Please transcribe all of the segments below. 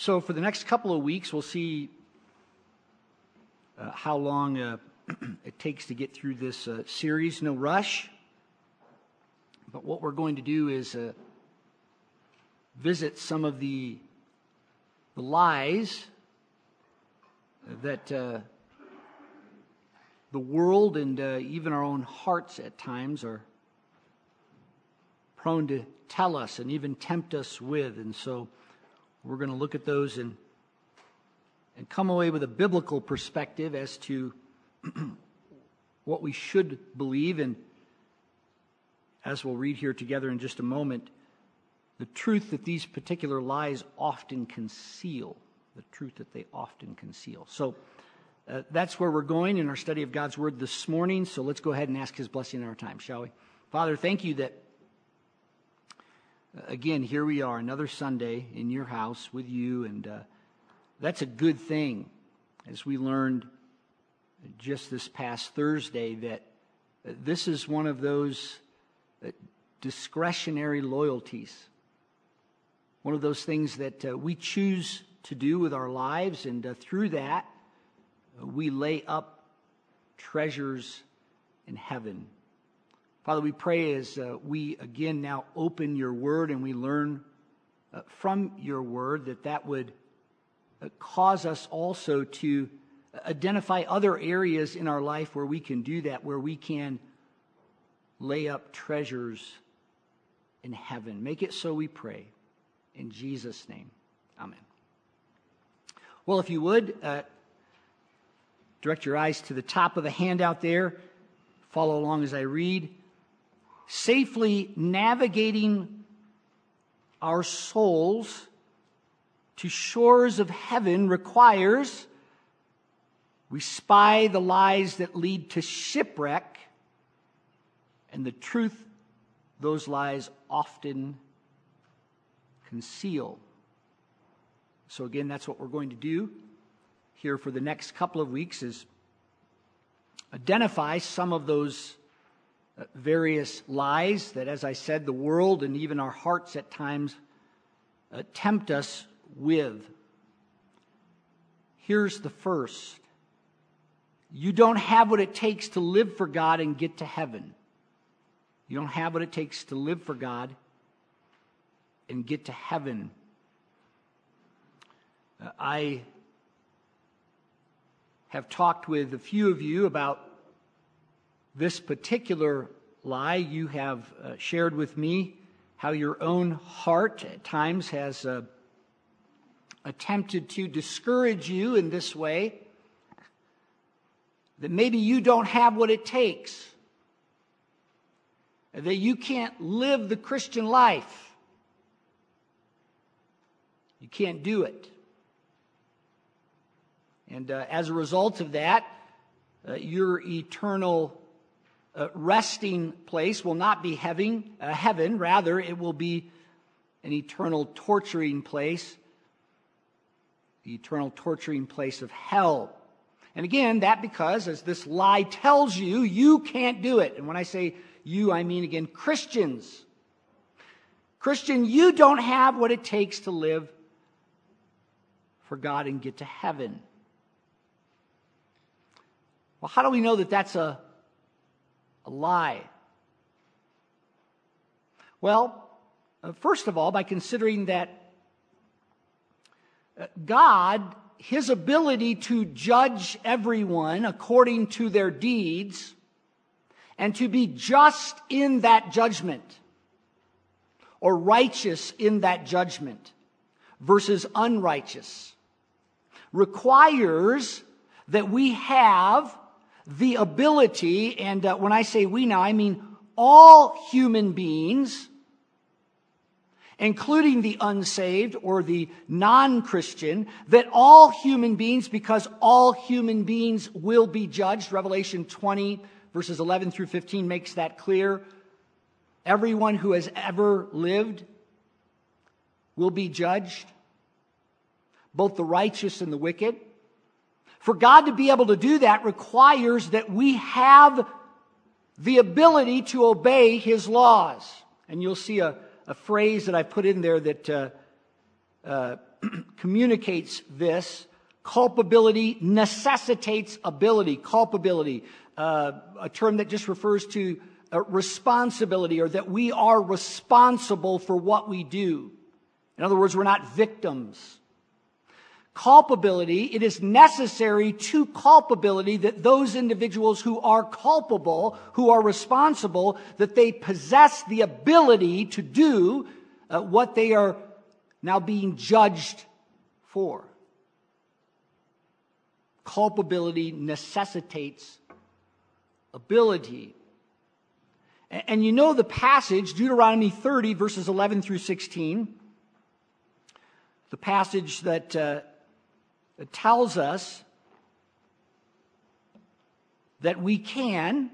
So, for the next couple of weeks, we'll see uh, how long uh, it takes to get through this uh, series. No rush. But what we're going to do is uh, visit some of the, the lies that uh, the world and uh, even our own hearts at times are prone to tell us and even tempt us with. And so we're going to look at those and, and come away with a biblical perspective as to what we should believe. And as we'll read here together in just a moment, the truth that these particular lies often conceal. The truth that they often conceal. So, uh, that's where we're going in our study of God's Word this morning. So let's go ahead and ask His blessing in our time, shall we? Father, thank you that, again, here we are, another Sunday in your house with you, and uh, that's a good thing. As we learned just this past Thursday, that uh, this is one of those uh, discretionary loyalties, one of those things that uh, we choose to do with our lives, and through that, we lay up treasures in heaven. Father, we pray as uh, we again now open your word and we learn uh, from your word that that would uh, cause us also to identify other areas in our life where we can do that, where we can lay up treasures in heaven. Make it so, we pray. In Jesus' name, amen. Well, if you would, uh, Direct your eyes to the top of the handout there. Follow along as I read. Safely navigating our souls to shores of heaven requires we spy the lies that lead to shipwreck and the truth those lies often conceal. So, again, that's what we're going to do here for the next couple of weeks is identify some of those various lies that, as I said, the world and even our hearts at times uh, tempt us with. Here's the first you don't have what it takes to live for God and get to heaven. You don't have what it takes to live for God and get to heaven. Uh, I have talked with a few of you about this particular lie. You have uh, shared with me how your own heart at times has uh, attempted to discourage you in this way. That maybe you don't have what it takes. That you can't live the Christian life. You can't do it. And uh, as a result of that, uh, your eternal uh, resting place will not be heaven, uh, heaven, rather, it will be an eternal torturing place, the eternal torturing place of hell. And again, that because, as this lie tells you, you can't do it. And when I say you, I mean again Christians. Christian, you don't have what it takes to live for God and get to heaven. Well, how do we know that that's a, a lie? Well, uh, first of all, by considering that uh, God, his ability to judge everyone according to their deeds and to be just in that judgment or righteous in that judgment versus unrighteous requires that we have the ability, and uh, when I say we now, I mean all human beings, including the unsaved or the non Christian, that all human beings, because all human beings will be judged, Revelation 20, verses 11 through 15 makes that clear. Everyone who has ever lived will be judged, both the righteous and the wicked. For God to be able to do that requires that we have the ability to obey His laws. And you'll see a, a phrase that I put in there that uh, uh, communicates this. Culpability necessitates ability. Culpability, uh, a term that just refers to uh, responsibility or that we are responsible for what we do. In other words, we're not victims culpability, it is necessary to culpability that those individuals who are culpable, who are responsible, that they possess the ability to do uh, what they are now being judged for. Culpability necessitates ability. And you know the passage, Deuteronomy 30, verses 11 through 16, the passage that uh, it tells us that we can,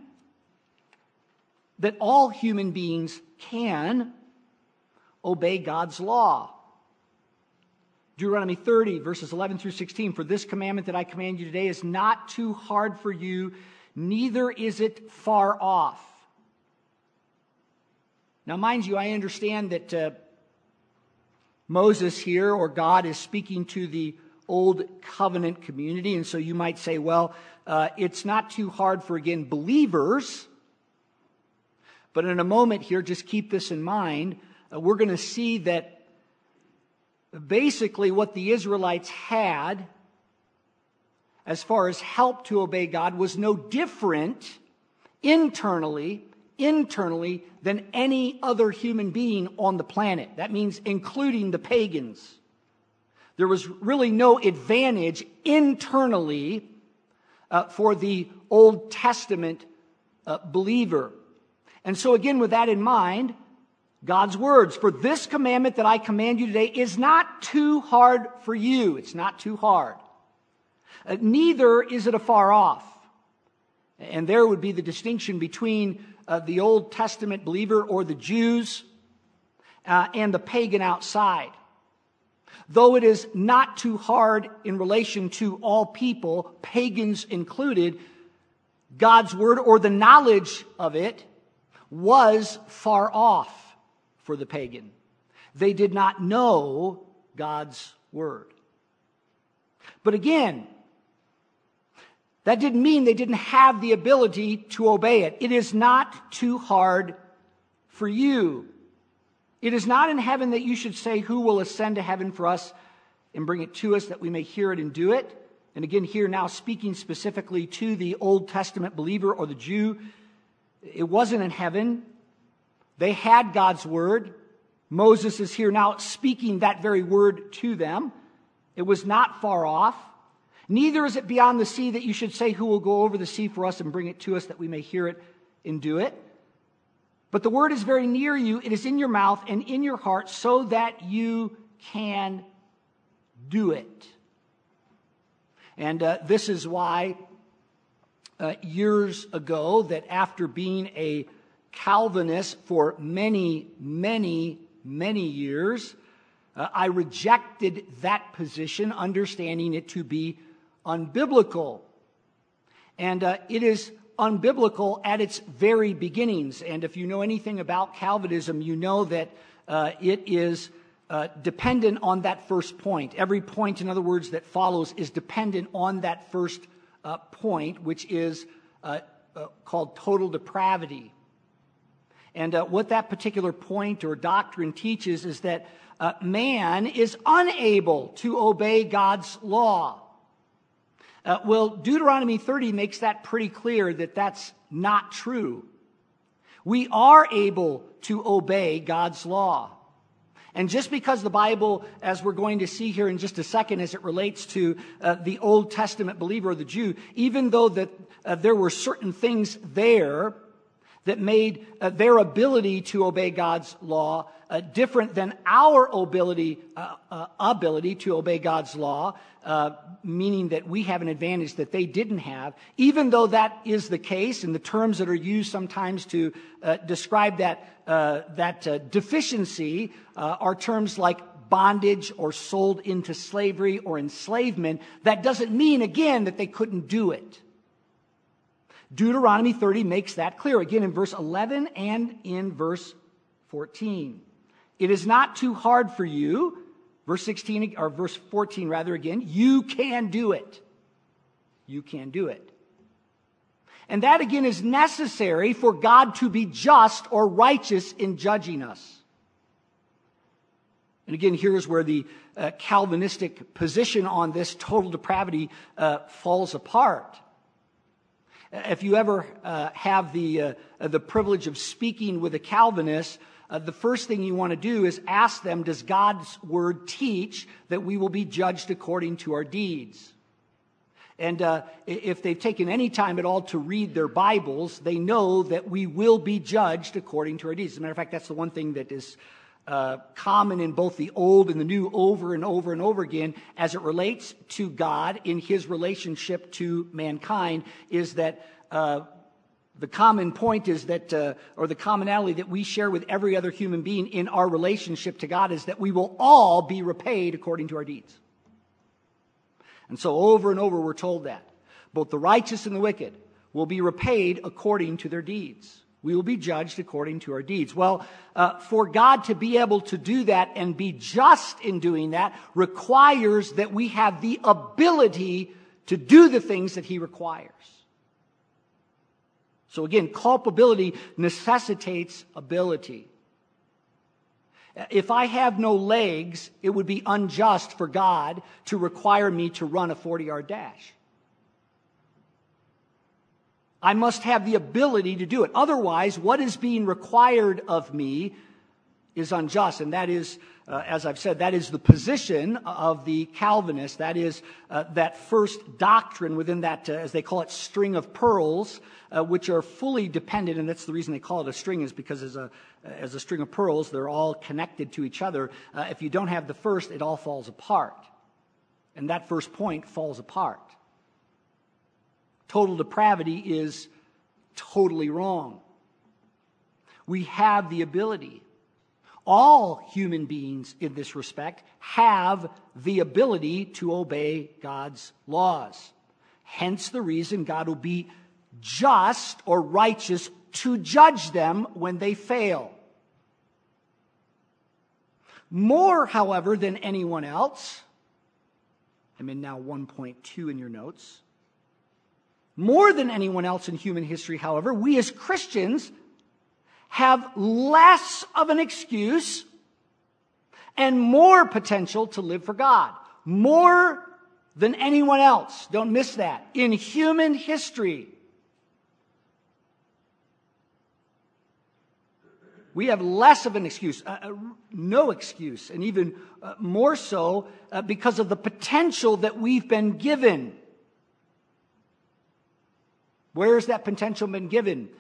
that all human beings can obey God's law. Deuteronomy 30, verses 11 through 16. For this commandment that I command you today is not too hard for you, neither is it far off. Now, mind you, I understand that uh, Moses here, or God, is speaking to the old covenant community. And so you might say, well, uh, it's not too hard for, again, believers. But in a moment here, just keep this in mind. Uh, we're going to see that basically what the Israelites had as far as help to obey God was no different internally internally than any other human being on the planet. That means including the pagans. There was really no advantage internally uh, for the Old Testament uh, believer. And so, again, with that in mind, God's words, for this commandment that I command you today is not too hard for you. It's not too hard. Uh, neither is it afar off. And there would be the distinction between uh, the Old Testament believer or the Jews uh, and the pagan outside. Though it is not too hard in relation to all people, pagans included, God's word or the knowledge of it was far off for the pagan. They did not know God's word. But again, that didn't mean they didn't have the ability to obey it. It is not too hard for you. It is not in heaven that you should say, Who will ascend to heaven for us and bring it to us that we may hear it and do it? And again, here now speaking specifically to the Old Testament believer or the Jew, it wasn't in heaven. They had God's word. Moses is here now speaking that very word to them. It was not far off. Neither is it beyond the sea that you should say, Who will go over the sea for us and bring it to us that we may hear it and do it? But the word is very near you, it is in your mouth and in your heart, so that you can do it. And uh, this is why uh, years ago, that after being a Calvinist for many, many, many years, uh, I rejected that position, understanding it to be unbiblical. And uh, it is unbiblical at its very beginnings. And if you know anything about Calvinism, you know that uh, it is uh, dependent on that first point. Every point, in other words, that follows is dependent on that first uh, point, which is uh, uh, called total depravity. And uh, what that particular point or doctrine teaches is that man is unable to obey God's law. Uh, well, Deuteronomy 30 makes that pretty clear that that's not true. We are able to obey God's law. And just because the Bible, as we're going to see here in just a second, as it relates to uh, the Old Testament believer or the Jew, even though that uh, there were certain things there that made uh, their ability to obey God's law uh, different than our ability, uh, uh, ability to obey God's law, uh, meaning that we have an advantage that they didn't have. Even though that is the case, and the terms that are used sometimes to uh, describe that that deficiency are terms like bondage or sold into slavery or enslavement. That doesn't mean again that they couldn't do it. Deuteronomy 30 makes that clear again in verse 11 and in verse 14. It is not too hard for you, Verse 16, or verse 14 rather again, you can do it. You can do it. And that again is necessary for God to be just or righteous in judging us. And again, here's where the uh, Calvinistic position on this total depravity uh, falls apart. If you ever uh, have the, uh, the privilege of speaking with a Calvinist, uh, the first thing you want to do is ask them, does God's word teach that we will be judged according to our deeds? And uh, if they've taken any time at all to read their Bibles, they know that we will be judged according to our deeds. As a matter of fact, that's the one thing that is uh, common in both the Old and the New over and over and over again as it relates to God in his relationship to mankind is that uh, the common point is that, uh, or the commonality that we share with every other human being in our relationship to God is that we will all be repaid according to our deeds. And so over and over we're told that. Both the righteous and the wicked will be repaid according to their deeds. We will be judged according to our deeds. Well, uh, for God to be able to do that and be just in doing that requires that we have the ability to do the things that He requires. So again, culpability necessitates ability. If I have no legs, it would be unjust for God to require me to run a 40 yard dash. I must have the ability to do it. Otherwise, what is being required of me is unjust. And that is, uh, as I've said, that is the position of the Calvinists. That is uh, that first doctrine within that, uh, as they call it, string of pearls uh, which are fully dependent, and that's the reason they call it a string, is because as a, as a string of pearls, they're all connected to each other. Uh, if you don't have the first, it all falls apart. And that first point falls apart. Total depravity is totally wrong. We have the ability. All human beings in this respect have the ability to obey God's laws. Hence the reason God will be just or righteous to judge them when they fail. More, however, than anyone else, I'm in now 1.2 in your notes. More than anyone else in human history, however, we as Christians have less of an excuse and more potential to live for God. More than anyone else. Don't miss that. In human history, we have less of an excuse, uh, uh, no excuse, and even uh, more so uh, because of the potential that we've been given. Where has that potential been given?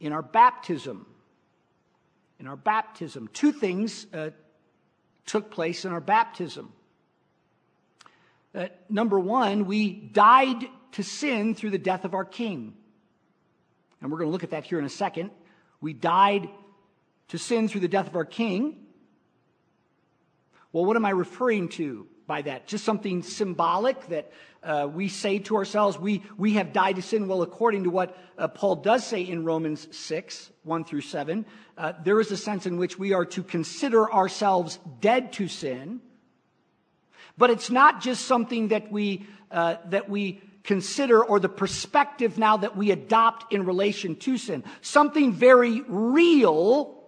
In our baptism. In our baptism. Two things uh, took place in our baptism. Uh, number one, we died to sin through the death of our King. And we're going to look at that here in a second. We died to sin through the death of our king. Well, what am I referring to by that? Just something symbolic that uh, we say to ourselves, we, we have died to sin. Well, according to what uh, Paul does say in Romans 6, 1 through 7, uh, there is a sense in which we are to consider ourselves dead to sin. But it's not just something that we, uh, that we consider or the perspective now that we adopt in relation to sin. Something very real,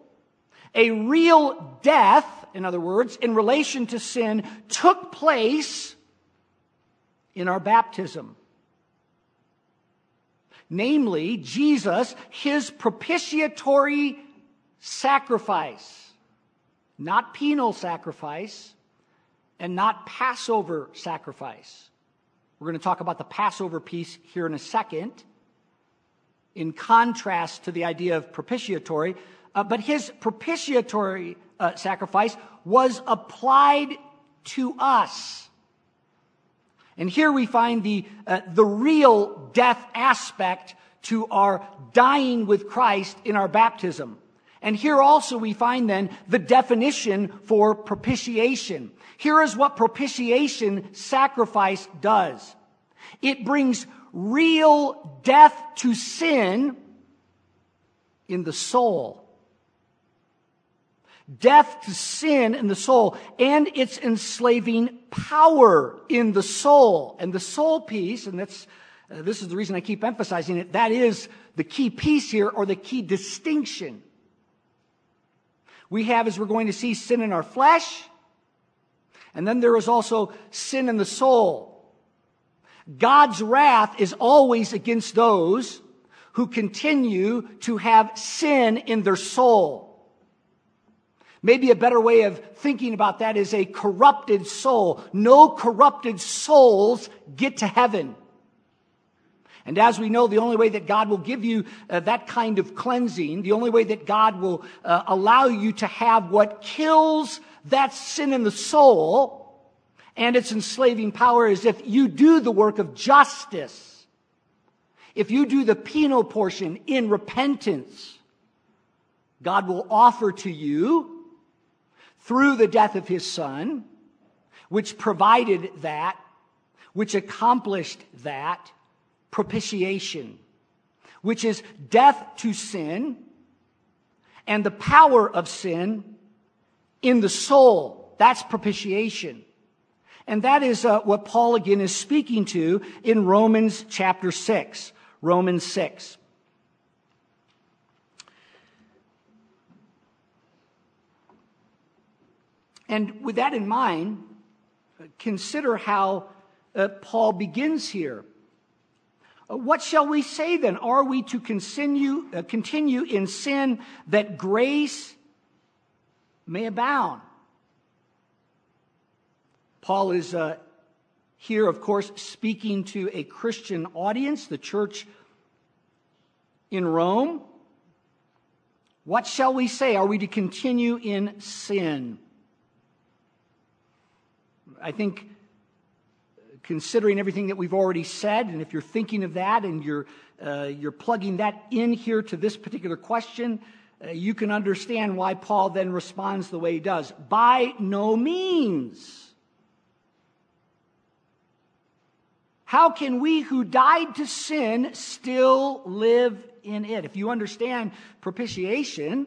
a real death, in other words, in relation to sin took place in our baptism. Namely, Jesus, his propitiatory sacrifice, not penal sacrifice, and not Passover sacrifice. We're going to talk about the Passover piece here in a second, in contrast to the idea of propitiatory. Uh, but his propitiatory uh, sacrifice was applied to us. And here we find the, uh, the real death aspect to our dying with Christ in our baptism. And here also we find then the definition for propitiation. Here is what propitiation sacrifice does. It brings real death to sin in the soul. Death to sin in the soul and its enslaving power in the soul. And the soul piece, and that's, uh, this is the reason I keep emphasizing it, that is the key piece here or the key distinction. We have, as we're going to see, sin in our flesh, and then there is also sin in the soul. God's wrath is always against those who continue to have sin in their soul. Maybe a better way of thinking about that is a corrupted soul. No corrupted souls get to heaven. And as we know, the only way that God will give you uh, that kind of cleansing, the only way that God will uh, allow you to have what kills that sin in the soul and its enslaving power is if you do the work of justice. If you do the penal portion in repentance, God will offer to you through the death of his son, which provided that, which accomplished that propitiation, which is death to sin and the power of sin in the soul. That's propitiation. And that is uh, what Paul again is speaking to in Romans chapter 6. Romans 6. And with that in mind, consider how uh, Paul begins here. Uh, what shall we say then? Are we to continue, uh, continue in sin that grace may abound? Paul is uh, here, of course, speaking to a Christian audience, the church in Rome. What shall we say? Are we to continue in sin? I think considering everything that we've already said, and if you're thinking of that and you're, uh, you're plugging that in here to this particular question, uh, you can understand why Paul then responds the way he does. By no means. How can we who died to sin still live in it? If you understand propitiation,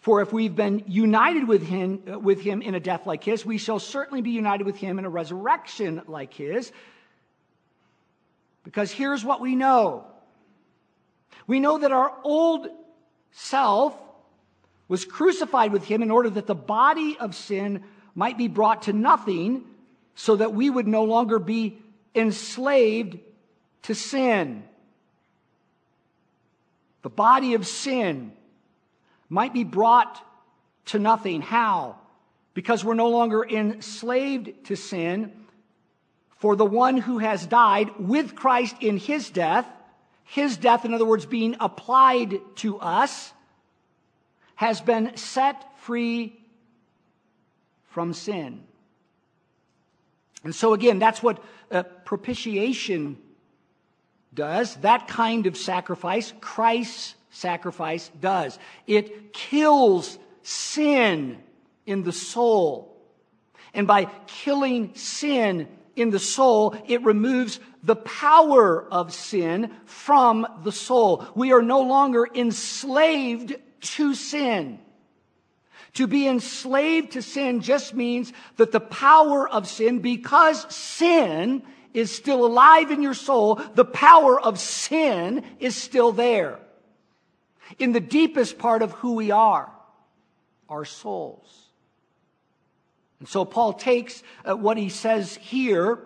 For if we've been united with him, with him in a death like his, we shall certainly be united with him in a resurrection like his. Because here's what we know we know that our old self was crucified with him in order that the body of sin might be brought to nothing, so that we would no longer be enslaved to sin. The body of sin might be brought to nothing. How? Because we're no longer enslaved to sin. For the one who has died with Christ in his death, his death, in other words, being applied to us, has been set free from sin. And so, again, that's what uh, propitiation does. That kind of sacrifice, Christ's sacrifice, does. It kills sin in the soul. And by killing sin in the soul, it removes the power of sin from the soul. We are no longer enslaved to sin. To be enslaved to sin just means that the power of sin, because sin is still alive in your soul, the power of sin is still there. In the deepest part of who we are, our souls. And so Paul takes uh, what he says here,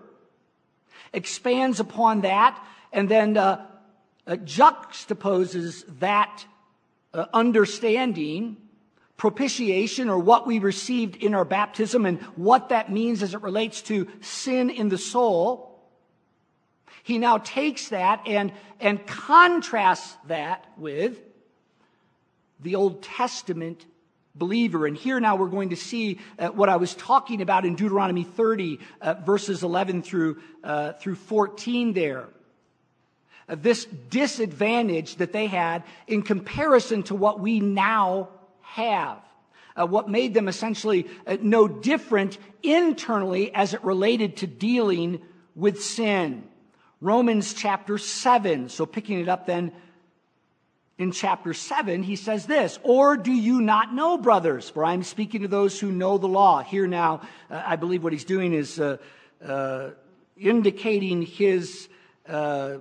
expands upon that, and then uh, uh, juxtaposes that uh, understanding propitiation or what we received in our baptism and what that means as it relates to sin in the soul he now takes that and, and contrasts that with the Old Testament believer. And here now we're going to see uh, what I was talking about in Deuteronomy 30, uh, verses 11 through, uh, through 14 there. Uh, this disadvantage that they had in comparison to what we now have. Uh, what made them essentially uh, no different internally as it related to dealing with sin. Romans chapter 7. So picking it up then in chapter 7, he says this, Or do you not know, brothers? For I'm speaking to those who know the law. Here now, uh, I believe what he's doing is uh, uh, indicating his uh,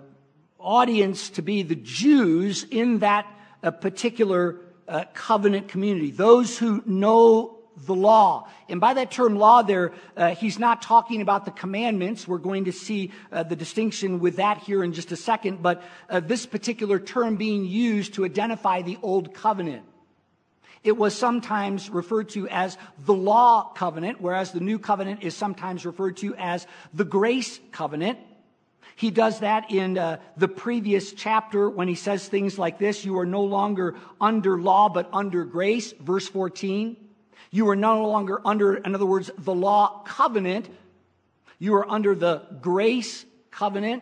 audience to be the Jews in that uh, particular uh, covenant community, those who know the law. And by that term law there, uh, he's not talking about the commandments. We're going to see uh, the distinction with that here in just a second. But uh, this particular term being used to identify the old covenant. It was sometimes referred to as the law covenant, whereas the new covenant is sometimes referred to as the grace covenant. He does that in uh, the previous chapter when he says things like this You are no longer under law, but under grace, verse 14. You are no longer under, in other words, the law covenant. You are under the grace covenant.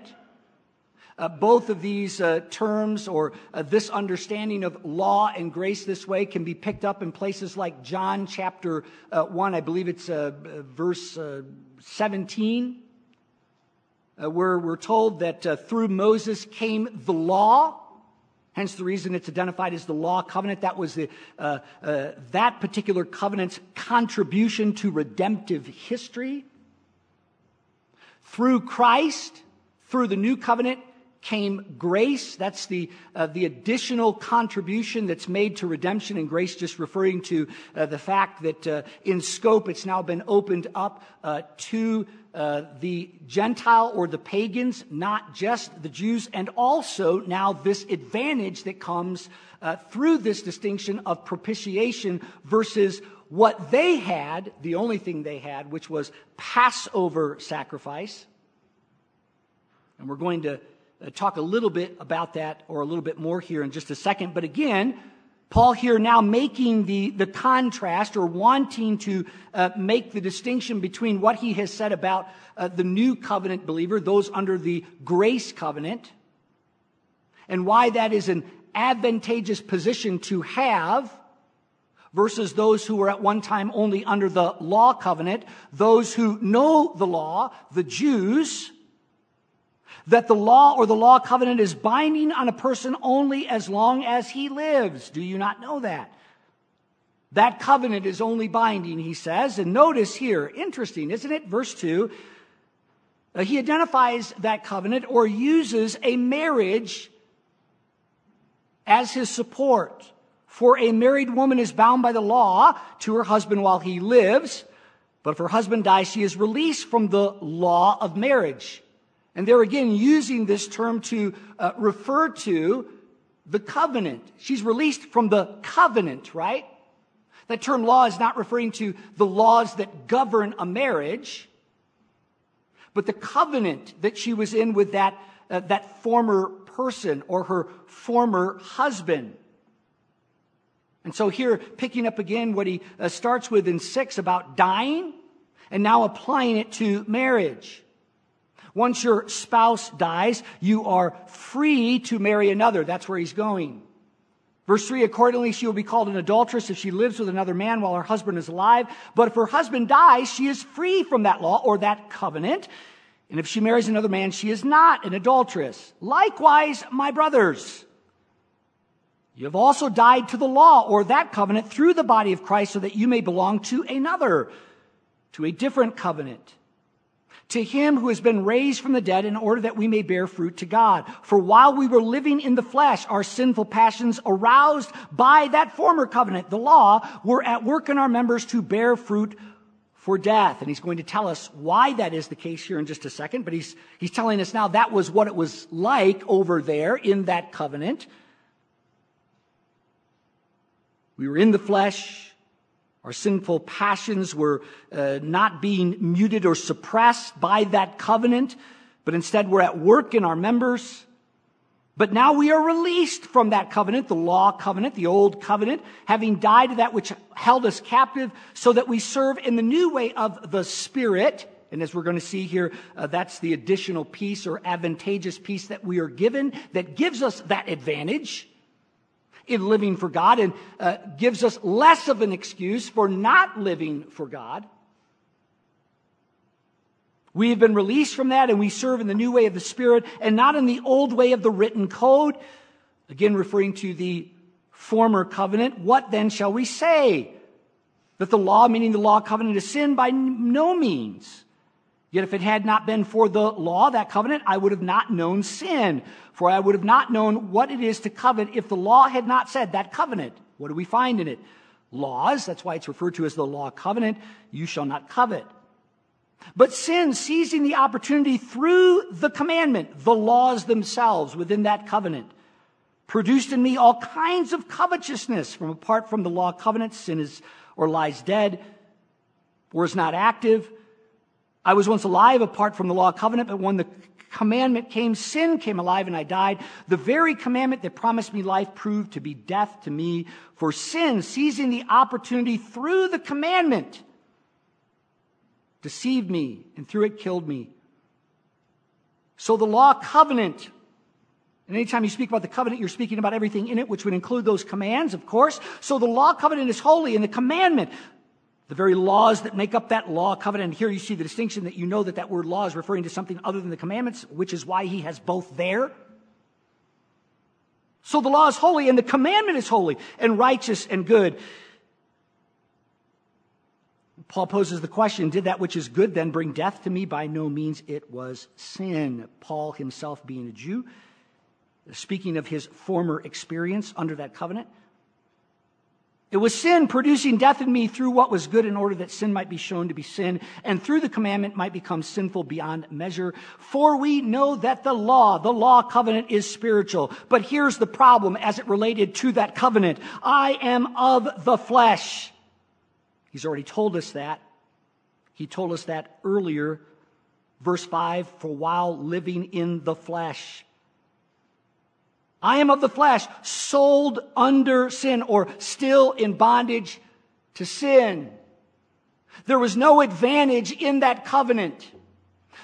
Uh, both of these uh, terms or uh, this understanding of law and grace this way can be picked up in places like John chapter uh, 1, I believe it's uh, verse uh, 17, where we're told that through Moses came the law. Hence the reason it's identified as the law covenant. That was the, uh, uh, that particular covenant's contribution to redemptive history. Through Christ, through the new covenant, came grace. That's the, uh, the additional contribution that's made to redemption and grace, just referring to uh, the fact that uh, in scope it's now been opened up uh, to uh, the Gentile or the pagans, not just the Jews, and also now this advantage that comes uh, through this distinction of propitiation versus what they had, the only thing they had, which was Passover sacrifice. And we're going to talk a little bit about that or a little bit more here in just a second. But again, Paul here now making the, the contrast or wanting to uh, make the distinction between what he has said about uh, the new covenant believer, those under the grace covenant, and why that is an advantageous position to have versus those who were at one time only under the law covenant, those who know the law, the Jews, that the law or the law covenant is binding on a person only as long as he lives. Do you not know that? That covenant is only binding, he says. And notice here, interesting, isn't it? Verse 2. Uh, he identifies that covenant or uses a marriage as his support. For a married woman is bound by the law to her husband while he lives, but if her husband dies, she is released from the law of marriage. And they're again using this term to uh, refer to the covenant. She's released from the covenant, right? That term law is not referring to the laws that govern a marriage, but the covenant that she was in with that, uh, that former person or her former husband. And so here, picking up again what he uh, starts with in six about dying and now applying it to marriage. Once your spouse dies, you are free to marry another. That's where he's going. Verse 3 Accordingly, she will be called an adulteress if she lives with another man while her husband is alive. But if her husband dies, she is free from that law or that covenant. And if she marries another man, she is not an adulteress. Likewise, my brothers, you have also died to the law or that covenant through the body of Christ so that you may belong to another, to a different covenant to him who has been raised from the dead in order that we may bear fruit to God. For while we were living in the flesh, our sinful passions aroused by that former covenant, the law, were at work in our members to bear fruit for death. And he's going to tell us why that is the case here in just a second, but he's, he's telling us now that was what it was like over there in that covenant. We were in the flesh, our sinful passions were uh, not being muted or suppressed by that covenant, but instead were at work in our members. But now we are released from that covenant, the law covenant, the old covenant, having died to that which held us captive, so that we serve in the new way of the Spirit. And as we're going to see here, uh, that's the additional piece or advantageous piece that we are given that gives us that advantage in living for God and uh, gives us less of an excuse for not living for God. We have been released from that and we serve in the new way of the Spirit and not in the old way of the written code. Again, referring to the former covenant. What then shall we say? That the law, meaning the law covenant, is sin? By no means. Yet if it had not been for the law, that covenant, I would have not known sin. For I would have not known what it is to covet if the law had not said that covenant. What do we find in it? Laws. That's why it's referred to as the law covenant. You shall not covet. But sin, seizing the opportunity through the commandment, the laws themselves within that covenant, produced in me all kinds of covetousness. From apart from the law covenant, sin is or lies dead, or is not active. I was once alive apart from the law covenant, but when the commandment came, sin came alive and I died. The very commandment that promised me life proved to be death to me. For sin, seizing the opportunity through the commandment, deceived me, and through it killed me. So the law covenant, and anytime you speak about the covenant, you're speaking about everything in it, which would include those commands, of course. So the law covenant is holy, and the commandment, the very laws that make up that law covenant. And here you see the distinction that you know that that word law is referring to something other than the commandments, which is why he has both there. So the law is holy and the commandment is holy and righteous and good. Paul poses the question, did that which is good then bring death to me? By no means it was sin. Paul himself being a Jew, speaking of his former experience under that covenant. It was sin producing death in me through what was good in order that sin might be shown to be sin and through the commandment might become sinful beyond measure. For we know that the law, the law covenant is spiritual. But here's the problem as it related to that covenant. I am of the flesh He's already told us that. He told us that earlier. Verse 5 For while living in the flesh, I am of the flesh, sold under sin, or still in bondage to sin. There was no advantage in that covenant.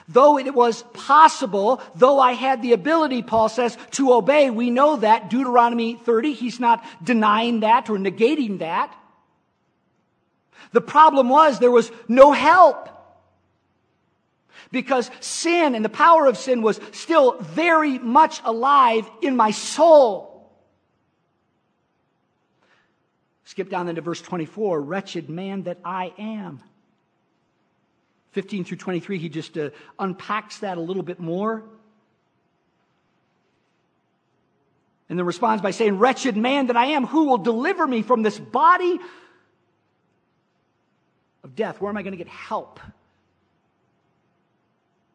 Though it was possible, though I had the ability, Paul says, to obey, we know that. Deuteronomy 30, he's not denying that or negating that. The problem was there was no help. Because sin and the power of sin was still very much alive in my soul. Skip down then to verse 24. Wretched man that I am. 15 through 23, he just uh, unpacks that a little bit more. And then responds by saying, Wretched man that I am, who will deliver me from this body of death, where am I going to get help?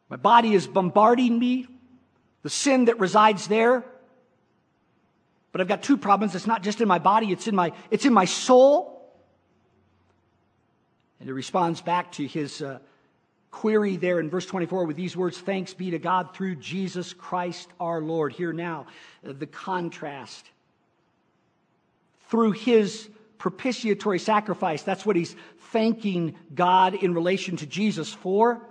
My body is bombarding me, the sin that resides there. But I've got two problems. It's not just in my body, it's in my, it's in my soul. And he responds back to his uh, query there in verse 24 with these words Thanks be to God through Jesus Christ our Lord. Here now, uh, the contrast. Through his propitiatory sacrifice, that's what he's thanking God in relation to Jesus for.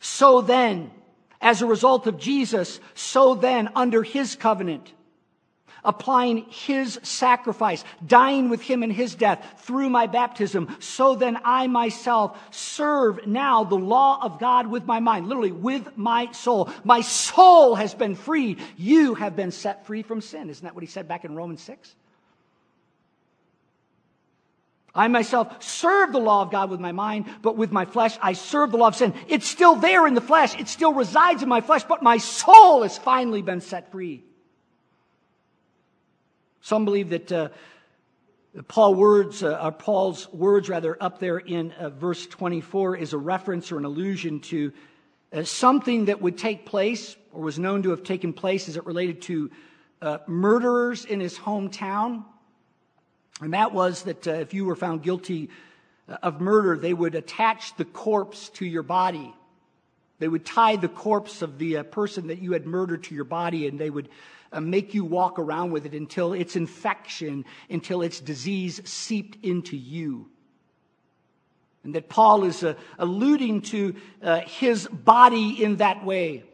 So then, as a result of Jesus, so then under his covenant, applying his sacrifice, dying with him in his death through my baptism, so then I myself serve now the law of God with my mind, literally with my soul. My soul has been freed. You have been set free from sin. Isn't that what he said back in Romans 6? I myself serve the law of God with my mind, but with my flesh, I serve the law of sin. It's still there in the flesh. It still resides in my flesh, but my soul has finally been set free. Some believe that uh, Paul words, uh, uh Paul's words, rather, up there in uh, verse 24 is a reference or an allusion to uh, something that would take place or was known to have taken place as it related to uh, murderers in his hometown. And that was that uh, if you were found guilty uh, of murder, they would attach the corpse to your body They would tie the corpse of the uh, person that you had murdered to your body and they would uh, make you walk around with it until its infection, until its disease seeped into you. And that Paul is uh, alluding to uh, his body in that way.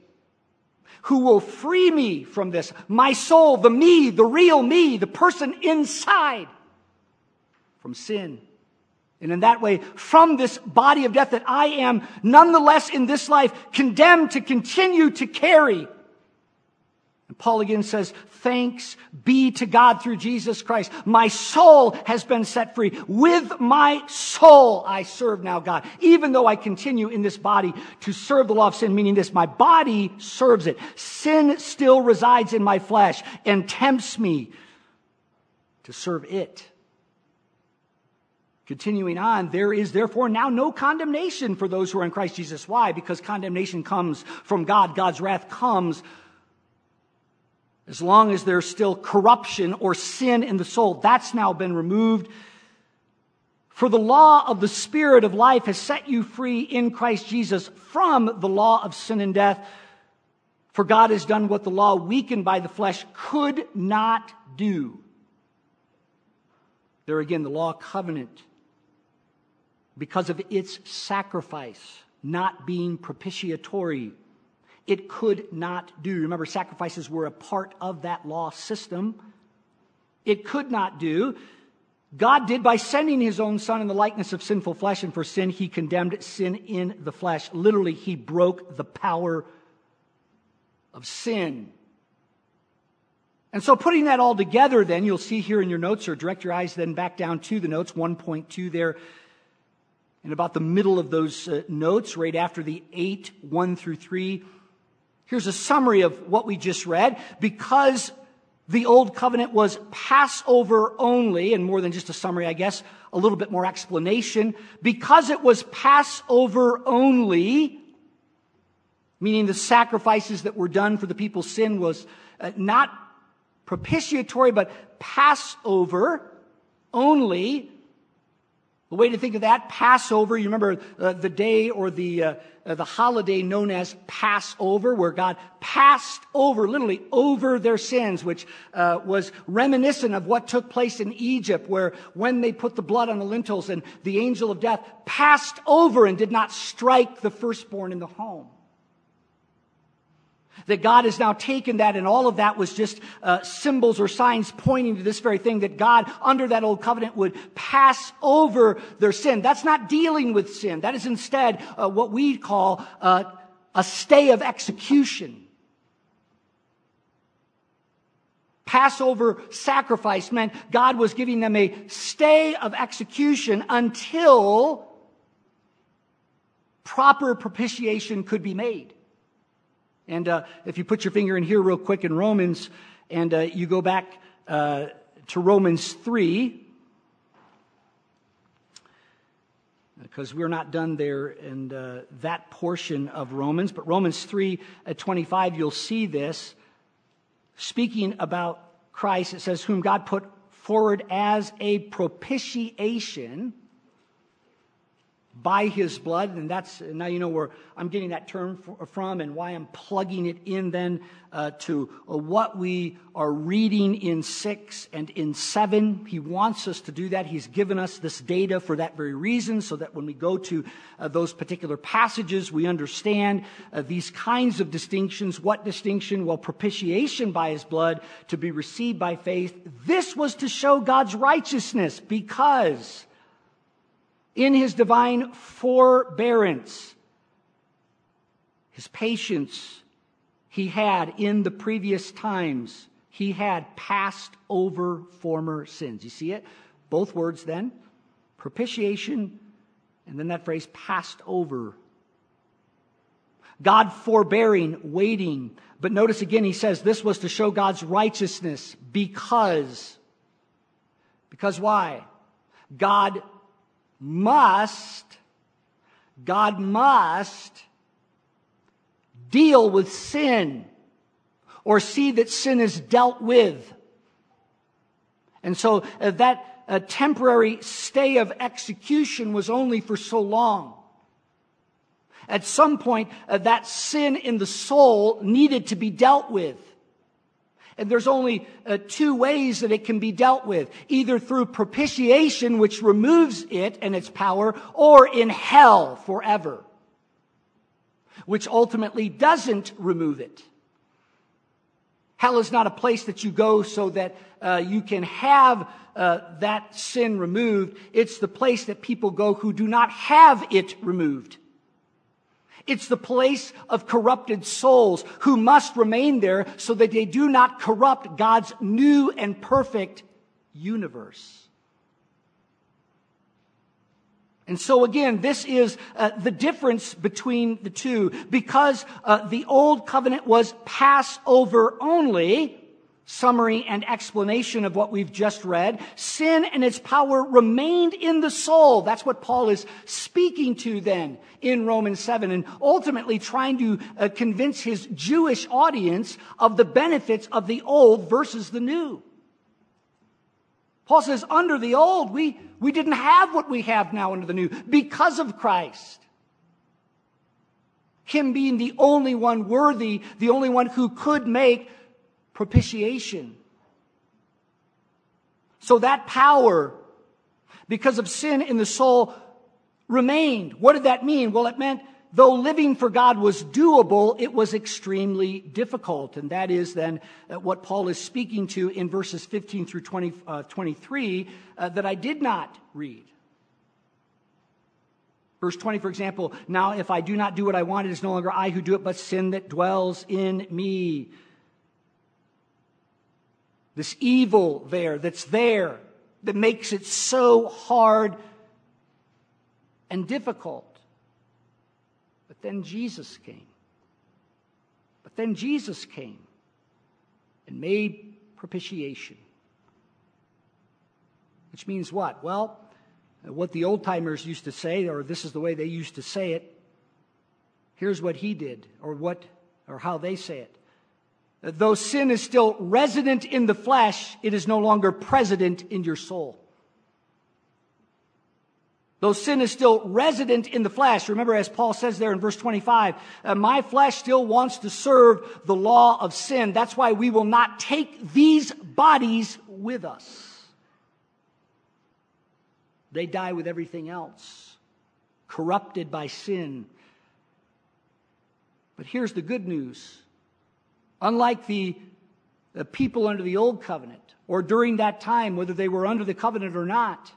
Who will free me from this? My soul, the me, the real me, the person inside from sin. And in that way, from this body of death that I am nonetheless in this life condemned to continue to carry. And Paul again says, thanks be to God through Jesus Christ. My soul has been set free. With my soul I serve now God. Even though I continue in this body to serve the law of sin, meaning this, my body serves it. Sin still resides in my flesh and tempts me to serve it. Continuing on, there is therefore now no condemnation for those who are in Christ Jesus. Why? Because condemnation comes from God. God's wrath comes as long as there's still corruption or sin in the soul. That's now been removed. For the law of the Spirit of life has set you free in Christ Jesus from the law of sin and death. For God has done what the law, weakened by the flesh, could not do. There again, the law covenant because of its sacrifice not being propitiatory. It could not do. Remember, sacrifices were a part of that law system. It could not do. God did by sending his own son in the likeness of sinful flesh, and for sin, he condemned sin in the flesh. Literally, he broke the power of sin. And so, putting that all together, then, you'll see here in your notes, or direct your eyes then back down to the notes, 1.2 there in about the middle of those uh, notes, right after the 8, 1 through 3. Here's a summary of what we just read. Because the old covenant was Passover only, and more than just a summary, I guess, a little bit more explanation. Because it was Passover only, meaning the sacrifices that were done for the people's sin was uh, not propitiatory, but Passover only, the way to think of that, Passover, you remember uh, the day or the, uh, uh, the holiday known as Passover, where God passed over, literally over their sins, which uh, was reminiscent of what took place in Egypt, where when they put the blood on the lintels and the angel of death passed over and did not strike the firstborn in the home. That God has now taken that and all of that was just uh, symbols or signs pointing to this very thing that God, under that old covenant, would pass over their sin. That's not dealing with sin. That is instead uh, what we call uh, a stay of execution. Passover sacrifice meant God was giving them a stay of execution until proper propitiation could be made. And uh, if you put your finger in here real quick in Romans, and uh, you go back uh, to Romans 3, because we're not done there in uh, that portion of Romans, but Romans 3 at 25, you'll see this. Speaking about Christ, it says, Whom God put forward as a propitiation by his blood. And that's, now you know where I'm getting that term from and why I'm plugging it in then uh, to uh, what we are reading in six and in seven. He wants us to do that. He's given us this data for that very reason so that when we go to uh, those particular passages, we understand uh, these kinds of distinctions. What distinction? Well, propitiation by his blood to be received by faith. This was to show God's righteousness because in his divine forbearance, his patience he had in the previous times, he had passed over former sins. You see it? Both words then propitiation, and then that phrase passed over. God forbearing, waiting. But notice again, he says this was to show God's righteousness because. Because why? God must, God must deal with sin or see that sin is dealt with. And so uh, that uh, temporary stay of execution was only for so long. At some point, uh, that sin in the soul needed to be dealt with. And there's only uh, two ways that it can be dealt with. Either through propitiation, which removes it and its power, or in hell forever, which ultimately doesn't remove it. Hell is not a place that you go so that uh, you can have uh, that sin removed. It's the place that people go who do not have it removed. It's the place of corrupted souls who must remain there so that they do not corrupt God's new and perfect universe. And so again, this is uh, the difference between the two. Because uh, the old covenant was Passover only, summary and explanation of what we've just read, sin and its power remained in the soul. That's what Paul is speaking to then in Romans 7 and ultimately trying to uh, convince his Jewish audience of the benefits of the old versus the new. Paul says, under the old, we, we didn't have what we have now under the new because of Christ. Him being the only one worthy, the only one who could make propitiation. So that power, because of sin in the soul, remained. What did that mean? Well, it meant though living for God was doable, it was extremely difficult. And that is then uh, what Paul is speaking to in verses 15 through 20, uh, 23 uh, that I did not read. Verse 20, for example, now if I do not do what I want, it is no longer I who do it, but sin that dwells in me. This evil there that's there that makes it so hard and difficult. But then Jesus came. But then Jesus came and made propitiation. Which means what? Well, what the old timers used to say, or this is the way they used to say it, here's what he did, or what, or how they say it. Though sin is still resident in the flesh, it is no longer present in your soul. Though sin is still resident in the flesh, remember as Paul says there in verse 25, uh, my flesh still wants to serve the law of sin. That's why we will not take these bodies with us. They die with everything else, corrupted by sin. But here's the good news Unlike the, the people under the old covenant, or during that time, whether they were under the covenant or not,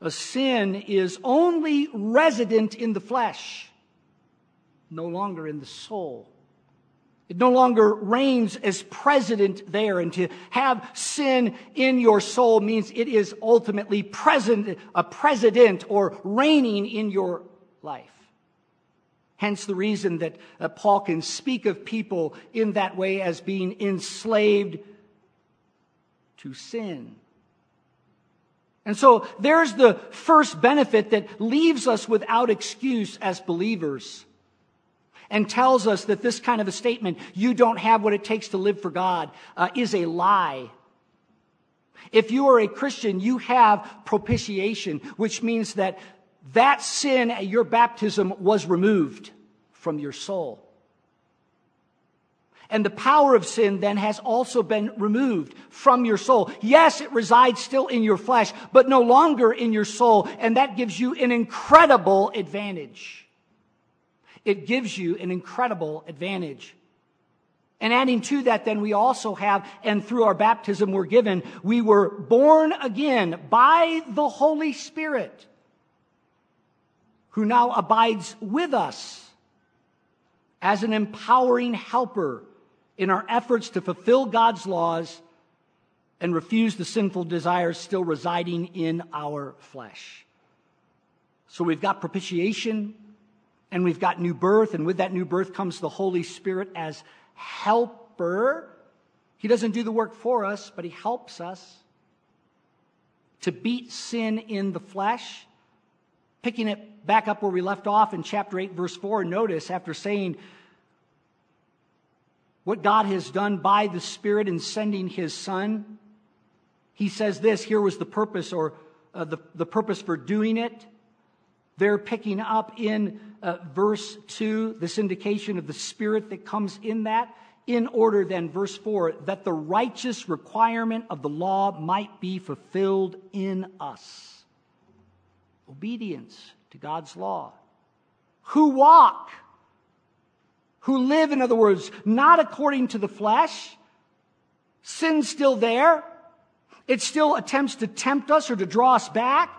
a sin is only resident in the flesh, no longer in the soul. It no longer reigns as president there. And to have sin in your soul means it is ultimately present, a president or reigning in your life. Hence the reason that uh, Paul can speak of people in that way as being enslaved to sin. And so there's the first benefit that leaves us without excuse as believers and tells us that this kind of a statement, you don't have what it takes to live for God, uh, is a lie. If you are a Christian, you have propitiation, which means that that sin at your baptism was removed from your soul. And the power of sin then has also been removed from your soul. Yes, it resides still in your flesh, but no longer in your soul. And that gives you an incredible advantage. It gives you an incredible advantage. And adding to that, then we also have, and through our baptism we're given, we were born again by the Holy Spirit who now abides with us as an empowering helper in our efforts to fulfill God's laws and refuse the sinful desires still residing in our flesh. So we've got propitiation and we've got new birth, and with that new birth comes the Holy Spirit as helper. He doesn't do the work for us, but He helps us to beat sin in the flesh Picking it back up where we left off in chapter 8, verse 4, notice after saying what God has done by the Spirit in sending His Son, He says this here was the purpose, or uh, the, the purpose for doing it They're picking up in uh, verse 2 this indication of the Spirit that comes in that. In order, then, verse 4, that the righteous requirement of the law might be fulfilled in us. Obedience to God's law. Who walk, who live, in other words, not according to the flesh. Sin's still there. It still attempts to tempt us or to draw us back.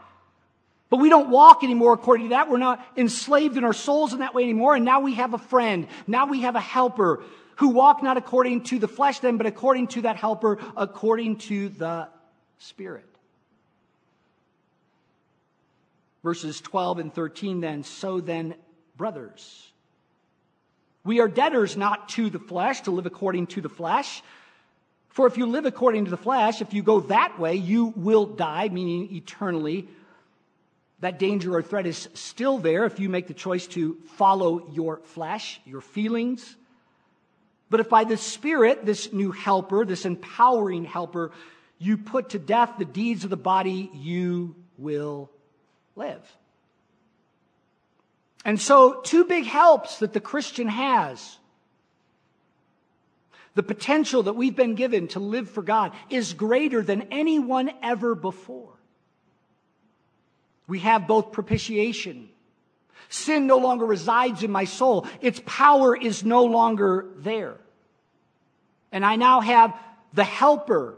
But we don't walk anymore according to that. We're not enslaved in our souls in that way anymore. And now we have a friend. Now we have a helper who walk not according to the flesh then, but according to that helper, according to the Spirit. Verses 12 and 13 then, so then, brothers, we are debtors not to the flesh to live according to the flesh. For if you live according to the flesh, if you go that way, you will die, meaning eternally that danger or threat is still there if you make the choice to follow your flesh, your feelings. But if by the Spirit, this new helper, this empowering helper, you put to death the deeds of the body, you will live. And so, two big helps that the Christian has. The potential that we've been given to live for God is greater than anyone ever before. We have both propitiation. Sin no longer resides in my soul. Its power is no longer there. And I now have the helper,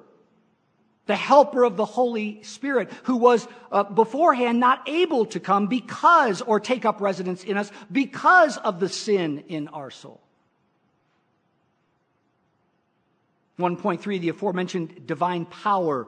the helper of the Holy Spirit, who was uh, beforehand not able to come because, or take up residence in us, because of the sin in our soul. 1.3, the aforementioned divine power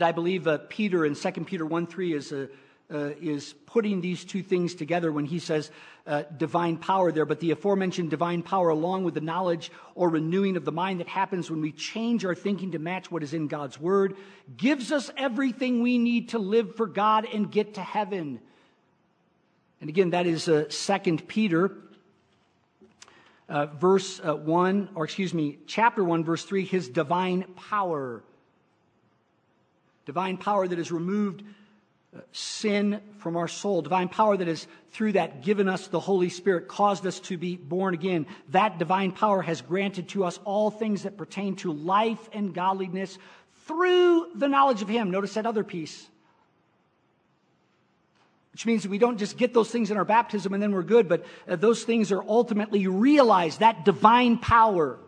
I believe uh, Peter in 2 Peter 1 3 is, uh, uh, is putting these two things together when he says uh, divine power there. But the aforementioned divine power, along with the knowledge or renewing of the mind that happens when we change our thinking to match what is in God's word, gives us everything we need to live for God and get to heaven. And again, that is uh, 2 Peter. Uh, verse uh, 1, or excuse me, chapter 1, verse 3, his divine power divine power that has removed sin from our soul, divine power that has, through that, given us the Holy Spirit, caused us to be born again. That divine power has granted to us all things that pertain to life and godliness through the knowledge of Him. Notice that other piece. Which means we don't just get those things in our baptism and then we're good, but uh, those things are ultimately realized, that divine power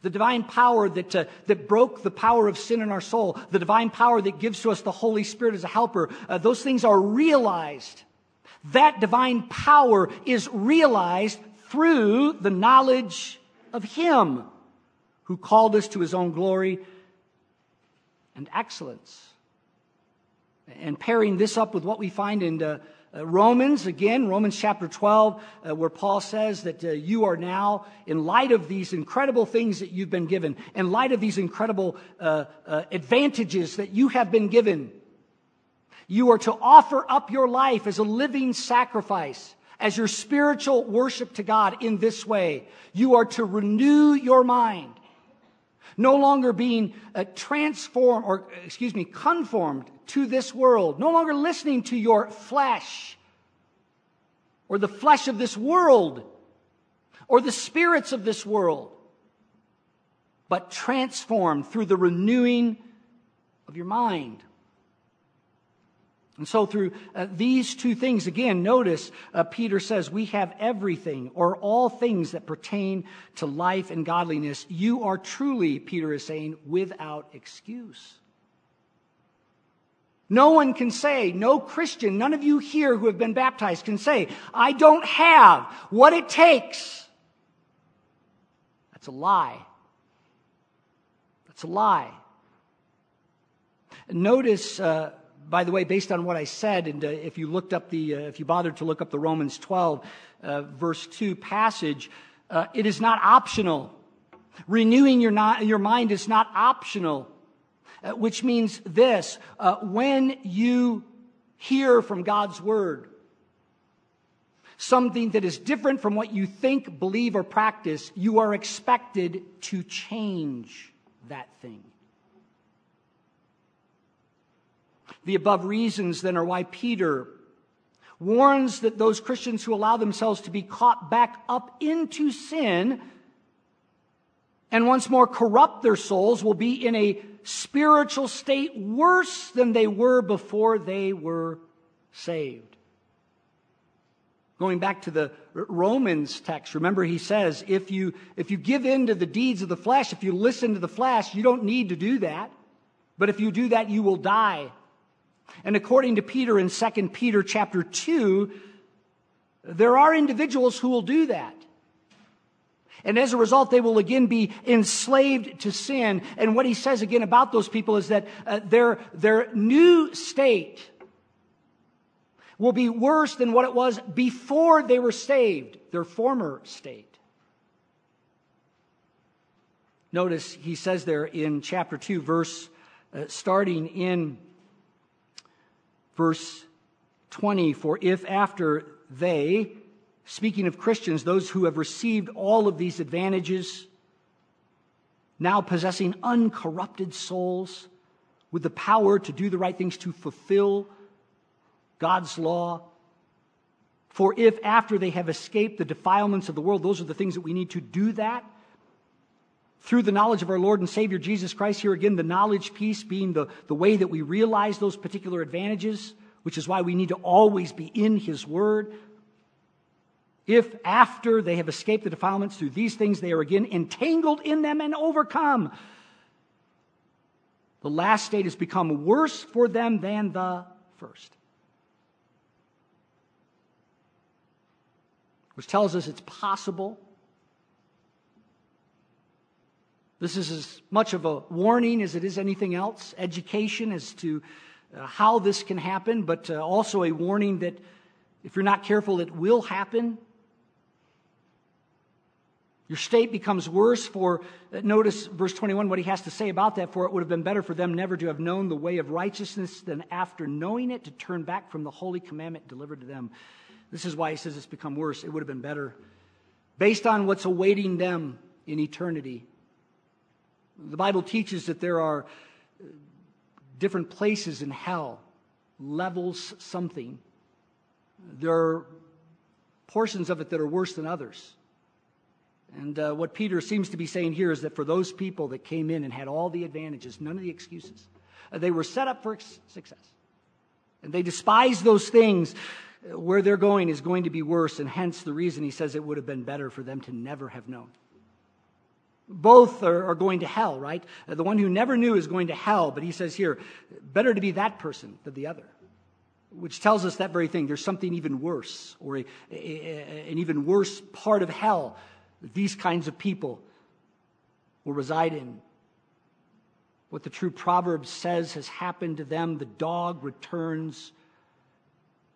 the divine power that, uh, that broke the power of sin in our soul, the divine power that gives to us the Holy Spirit as a helper, uh, those things are realized. That divine power is realized through the knowledge of Him who called us to His own glory and excellence. And pairing this up with what we find in uh, uh, Romans, again, Romans chapter 12, uh, where Paul says that uh, you are now, in light of these incredible things that you've been given, in light of these incredible uh, uh, advantages that you have been given, you are to offer up your life as a living sacrifice, as your spiritual worship to God in this way. You are to renew your mind. No longer being uh, transformed, or excuse me, conformed to this world, no longer listening to your flesh or the flesh of this world or the spirits of this world, but transformed through the renewing of your mind. And so, through uh, these two things, again, notice uh, Peter says, We have everything or all things that pertain to life and godliness. You are truly, Peter is saying, without excuse. No one can say, no Christian, none of you here who have been baptized can say, I don't have what it takes. That's a lie. That's a lie. Notice, uh, by the way, based on what I said, and uh, if you looked up the, uh, if you bothered to look up the Romans 12, uh, verse 2 passage, uh, it is not optional. Renewing your, not, your mind is not optional. Uh, which means this uh, when you hear from God's word, something that is different from what you think, believe, or practice, you are expected to change that thing. The above reasons then are why Peter warns that those Christians who allow themselves to be caught back up into sin and once more corrupt their souls will be in a spiritual state worse than they were before they were saved. Going back to the Romans text, remember he says, if you, if you give in to the deeds of the flesh, if you listen to the flesh, you don't need to do that. But if you do that, you will die. And according to Peter in 2 Peter chapter 2, there are individuals who will do that. And as a result, they will again be enslaved to sin. And what he says again about those people is that uh, their, their new state will be worse than what it was before they were saved, their former state. Notice he says there in chapter 2, verse uh, starting in verse 20, for if after they, speaking of Christians, those who have received all of these advantages, now possessing uncorrupted souls with the power to do the right things to fulfill God's law. For if after they have escaped the defilements of the world, those are the things that we need to do that. Through the knowledge of our Lord and Savior Jesus Christ, here again, the knowledge piece being the, the way that we realize those particular advantages, which is why we need to always be in His Word. If after they have escaped the defilements through these things, they are again entangled in them and overcome, the last state has become worse for them than the first. which tells us it's possible. This is as much of a warning as it is anything else, education as to uh, how this can happen, but uh, also a warning that if you're not careful, it will happen. Your state becomes worse for, uh, notice verse 21, what he has to say about that. For it would have been better for them never to have known the way of righteousness than after knowing it to turn back from the holy commandment delivered to them. This is why he says it's become worse. It would have been better. Based on what's awaiting them in eternity. The Bible teaches that there are different places in hell, levels something. There are portions of it that are worse than others. And uh, what Peter seems to be saying here is that for those people that came in and had all the advantages, none of the excuses, uh, they were set up for success. And they despised those things where they're going is going to be worse, and hence the reason he says it would have been better for them to never have known. Both are, are, going to hell, right? Uh, the one who never knew is going to hell, but he says here, better to be that person than the other, which tells us that very thing. There's something even worse, or a, a, an even worse part of hell that these kinds of people will reside in. What the true proverb says has happened to them the dog returns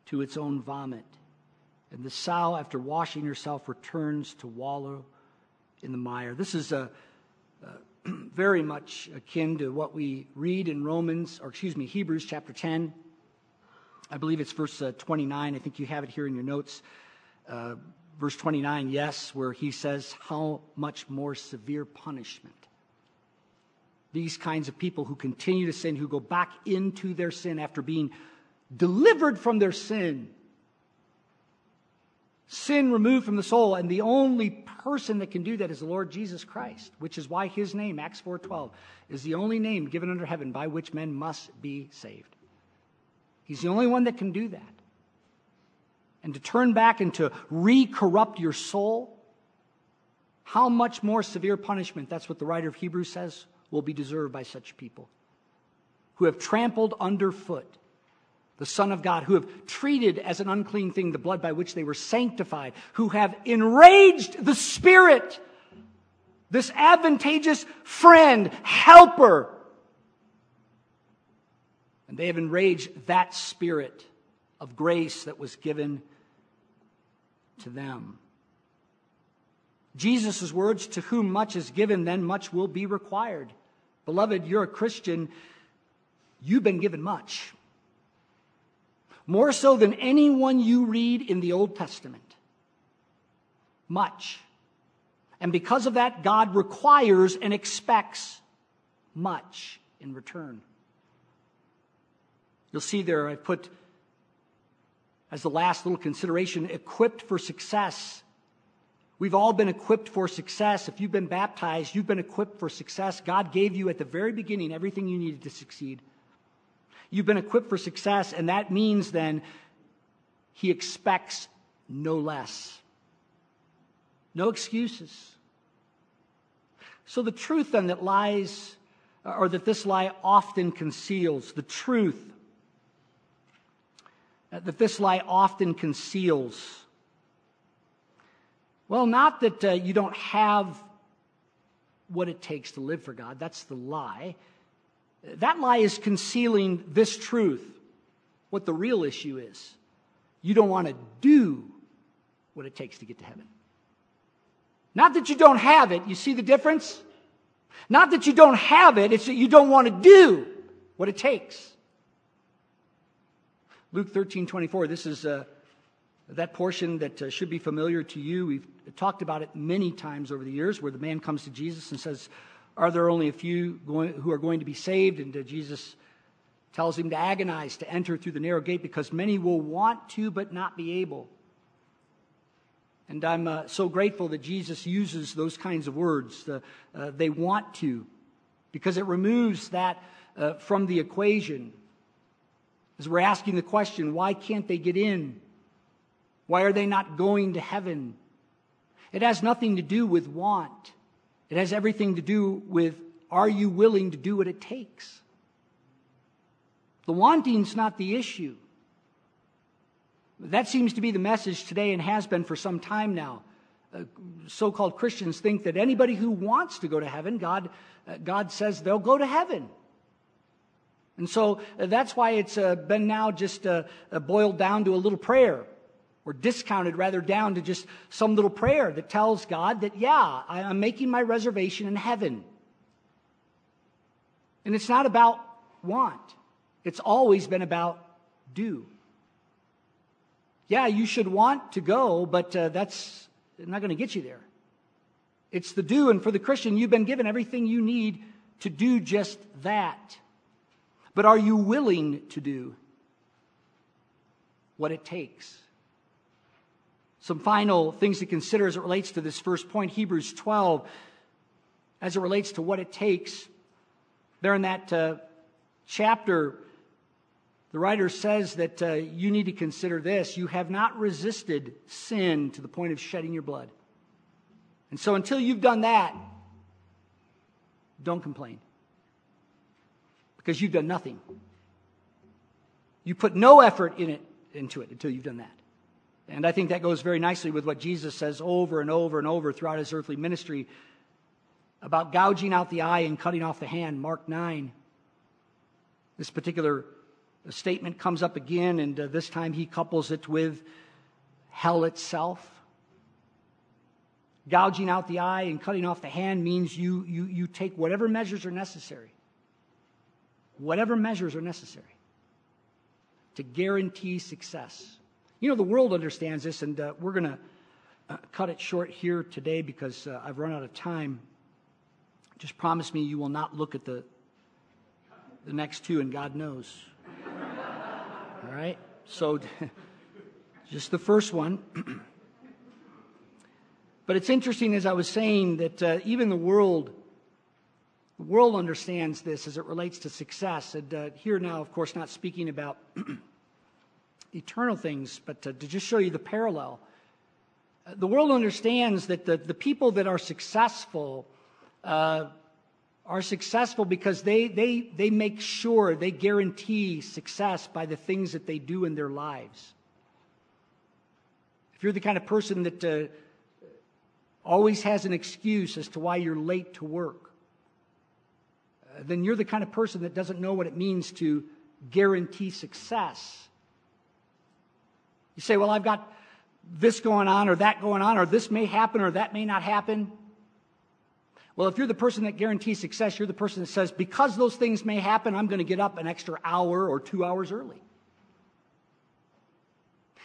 to its own vomit. And the sow, after washing herself, returns to wallow in the mire. This is a, a very much akin to what we read in Romans, or excuse me, Hebrews chapter 10. I believe it's verse uh, 29. I think you have it here in your notes. Uh, verse 29, yes, where he says, How much more severe punishment? These kinds of people who continue to sin, who go back into their sin after being delivered from their sin. Sin removed from the soul, and the only person that can do that is the Lord Jesus Christ, which is why his name, Acts 4:12, is the only name given under heaven by which men must be saved. He's the only one that can do that. And to turn back and to re-corrupt your soul, how much more severe punishment, that's what the writer of Hebrews says, will be deserved by such people who have trampled underfoot the Son of God, who have treated as an unclean thing the blood by which they were sanctified, who have enraged the Spirit, this advantageous friend, helper. And they have enraged that Spirit of grace that was given to them. Jesus' words, to whom much is given, then much will be required. Beloved, you're a Christian. You've been given much more so than anyone you read in the Old Testament. Much. And because of that, God requires and expects much in return. You'll see there, I put as the last little consideration, equipped for success. We've all been equipped for success. If you've been baptized, you've been equipped for success. God gave you at the very beginning everything you needed to succeed. You've been equipped for success, and that means then He expects no less. No excuses. So the truth then that lies, or that this lie often conceals, the truth that this lie often conceals. Well, not that uh, you don't have what it takes to live for God. That's the lie. That lie is concealing this truth, what the real issue is. You don't want to do what it takes to get to heaven. Not that you don't have it. You see the difference? Not that you don't have it, it's that you don't want to do what it takes. Luke 13 24, this is uh, that portion that uh, should be familiar to you. We've talked about it many times over the years where the man comes to Jesus and says, Are there only a few going, who are going to be saved? And uh, Jesus tells him to agonize, to enter through the narrow gate because many will want to but not be able. And I'm uh, so grateful that Jesus uses those kinds of words. Uh, they want to, because it removes that uh, from the equation. As we're asking the question, why can't they get in? Why are they not going to heaven? It has nothing to do with want. It has everything to do with are you willing to do what it takes? The wanting's not the issue. That seems to be the message today and has been for some time now. Uh, so called Christians think that anybody who wants to go to heaven, God, uh, God says they'll go to heaven. And so uh, that's why it's uh, been now just uh, uh, boiled down to a little prayer or discounted rather down to just some little prayer that tells God that, yeah, I'm making my reservation in heaven. And it's not about want, it's always been about do. Yeah, you should want to go, but uh, that's not going to get you there. It's the do, and for the Christian, you've been given everything you need to do just that. But are you willing to do what it takes? Some final things to consider as it relates to this first point Hebrews 12, as it relates to what it takes. There in that uh, chapter, the writer says that uh, you need to consider this. You have not resisted sin to the point of shedding your blood. And so until you've done that, don't complain. Because you've done nothing. You put no effort in it, into it until you've done that. And I think that goes very nicely with what Jesus says over and over and over throughout his earthly ministry about gouging out the eye and cutting off the hand, Mark 9. This particular statement comes up again, and uh, this time he couples it with hell itself. Gouging out the eye and cutting off the hand means you, you, you take whatever measures are necessary, whatever measures are necessary to guarantee success. You know, the world understands this, and uh, we're going to uh, cut it short here today because uh, I've run out of time. Just promise me you will not look at the, the next two, and God knows. All right? So, just the first one. but it's interesting, as I was saying, that uh, even the world. The world understands this as it relates to success. And uh, here now, of course, not speaking about eternal things, but to, to just show you the parallel. The world understands that the, the people that are successful uh, are successful because they, they, they make sure, they guarantee success by the things that they do in their lives. If you're the kind of person that uh, always has an excuse as to why you're late to work, uh, then you're the kind of person that doesn't know what it means to guarantee success. You say, well, I've got this going on or that going on, or this may happen or that may not happen. Well, if you're the person that guarantees success, you're the person that says, because those things may happen, I'm going to get up an extra hour or two hours early.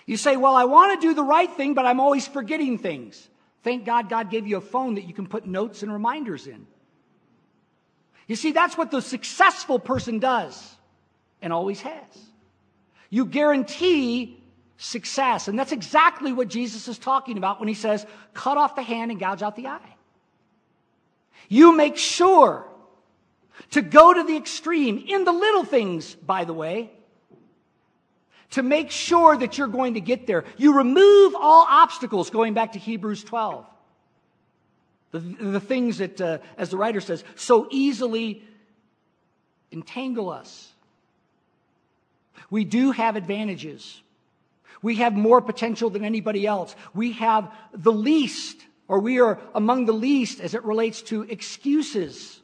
You say, well, I want to do the right thing, but I'm always forgetting things. Thank God God gave you a phone that you can put notes and reminders in. You see, that's what the successful person does and always has. You guarantee success. And that's exactly what Jesus is talking about when he says, cut off the hand and gouge out the eye. You make sure to go to the extreme in the little things, by the way, to make sure that you're going to get there. You remove all obstacles, going back to Hebrews 12. The, the things that, uh, as the writer says, so easily entangle us. We do have advantages. We have more potential than anybody else. We have the least, or we are among the least as it relates to excuses.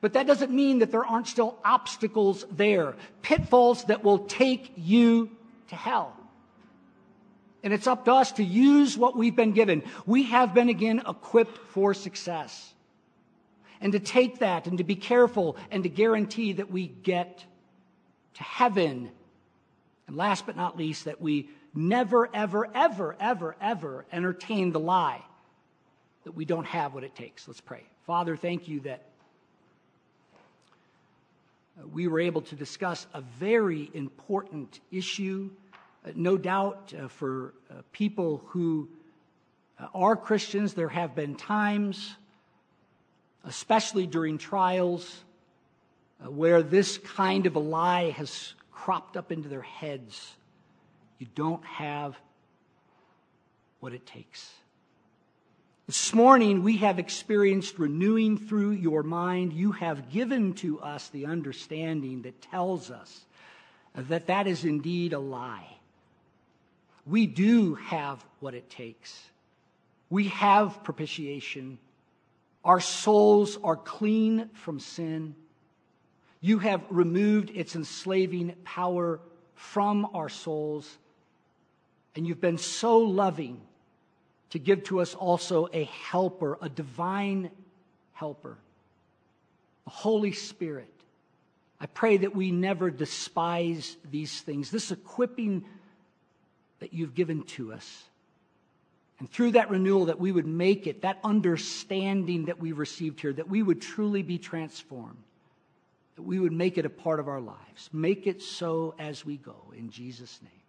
But that doesn't mean that there aren't still obstacles there, pitfalls that will take you to hell. And it's up to us to use what we've been given. We have been again equipped for success. And to take that and to be careful and to guarantee that we get to heaven. And last but not least, that we never, ever, ever, ever, ever entertain the lie that we don't have what it takes. Let's pray. Father, thank you that we were able to discuss a very important issue uh, no doubt, uh, for uh, people who are Christians, there have been times, especially during trials, where this kind of a lie has cropped up into their heads. You don't have what it takes. This morning, we have experienced renewing through your mind. You have given to us the understanding that tells us that that is indeed a lie we do have what it takes. We have propitiation. Our souls are clean from sin. You have removed its enslaving power from our souls. And you've been so loving to give to us also a helper, a divine helper, the Holy Spirit. I pray that we never despise these things. This equipping that you've given to us. And through that renewal, that we would make it, that understanding that we received here, that we would truly be transformed, that we would make it a part of our lives. Make it so as we go. In Jesus' name.